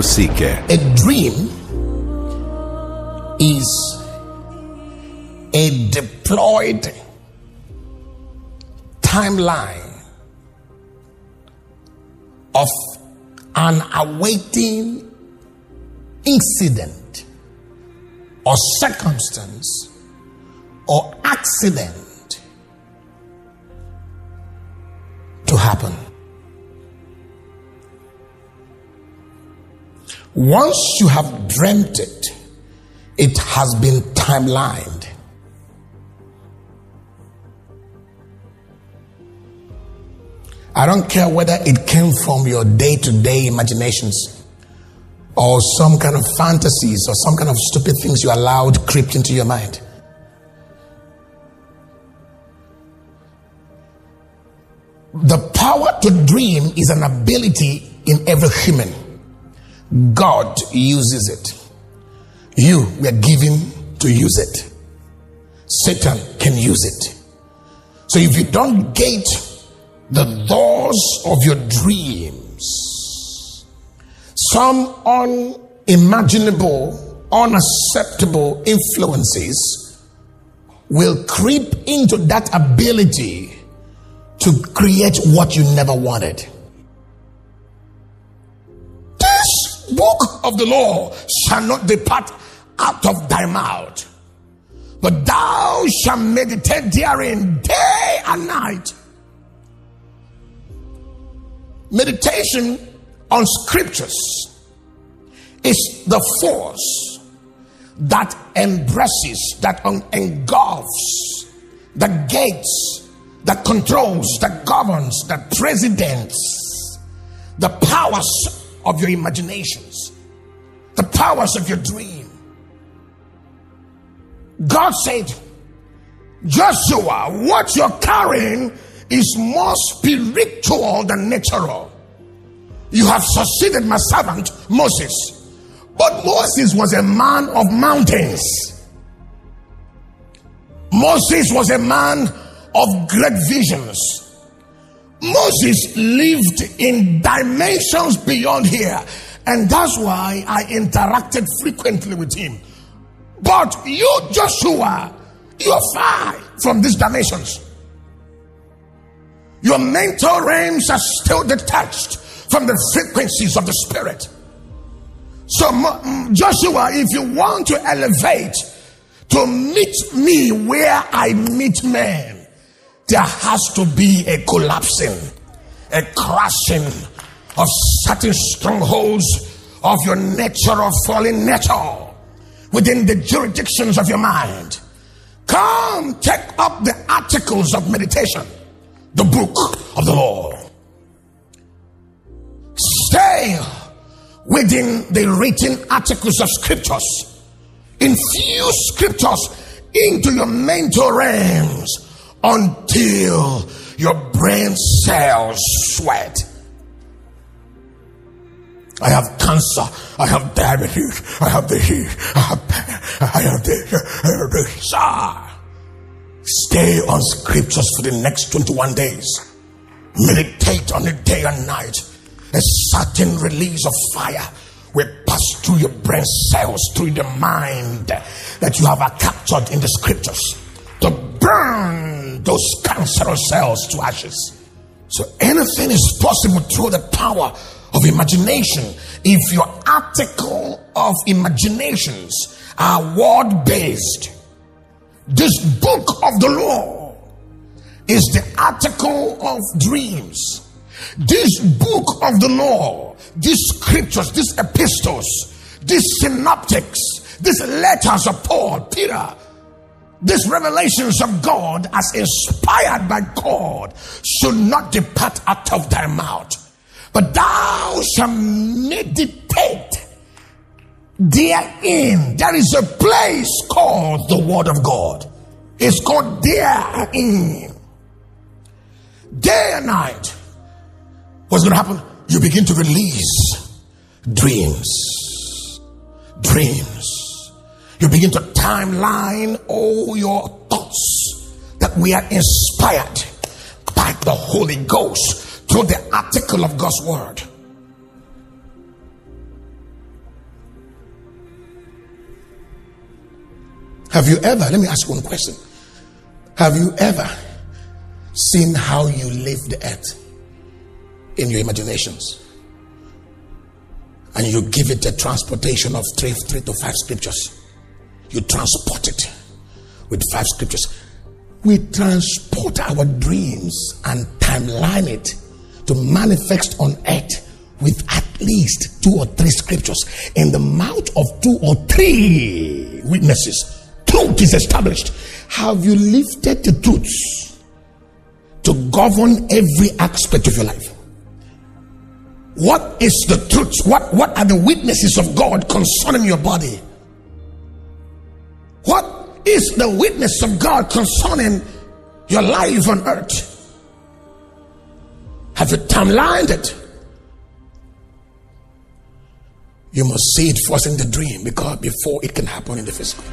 Osike. A dream is a deployed timeline of an awaiting incident or circumstance or accident to happen. Once you have dreamt it, it has been timelined. I don't care whether it came from your day to day imaginations or some kind of fantasies or some kind of stupid things you allowed creep into your mind. The power to dream is an ability in every human. God uses it. You were given to use it. Satan can use it. So if you don't gate the doors of your dreams, some unimaginable, unacceptable influences will creep into that ability to create what you never wanted. Book of the law shall not depart out of thy mouth, but thou shalt meditate therein day and night. Meditation on scriptures is the force that embraces, that engulfs, that gates, that controls, that governs, that presidents the powers of your imaginations, the powers of your dream. God said, Joshua, what you're carrying is more spiritual than natural. You have succeeded my servant Moses. But Moses was a man of mountains. Moses was a man of great visions. Moses lived in dimensions beyond here. And that's why I interacted frequently with him. But you, Joshua, you're far from these dimensions. Your mental realms are still detached from the frequencies of the spirit. So, Joshua, if you want to elevate to meet me where I meet men, there has to be a collapsing, a crashing of certain strongholds of your nature of fallen nature within the jurisdictions of your mind. Come take up the articles of meditation, the book of the law. Stay within the written articles of scriptures. Infuse scriptures into your mental realms until your brain cells sweat. I have cancer. I have diabetes. I have the heat. I have I have this. I. Ah. Stay on scriptures for the next 21 days. Meditate on it day and night. A certain release of fire will pass through your brain cells, through the mind that you have captured in the scriptures cancerous cells to ashes. So anything is possible through the power of imagination. If your article of imaginations are word based, this book of the law is the article of dreams. This book of the law, these scriptures, these epistles, these synoptics, these letters of Paul, Peter, these revelations of God as inspired by God should not depart out of thy mouth but thou shalt meditate therein. There is a place called the Word of God. It's called therein. Day and night. What's going to happen? You begin to release dreams. Dreams. You begin to timeline all your thoughts that we are inspired by the Holy Ghost through the article of God's word. Have you ever, let me ask you one question. Have you ever seen how you live the earth in your imaginations? And you give it a transportation of three, three to five scriptures. You transport it with five scriptures. We transport our dreams and timeline it to manifest on earth with at least two or three scriptures in the mouth of two or three witnesses truth is established. Have you lifted the truths to govern every aspect of your life? What is the truth? What, what are the witnesses of God concerning your body? What is the witness of God concerning your life on earth? Have you timelined it? You must see it first in the dream because before it can happen in the physical.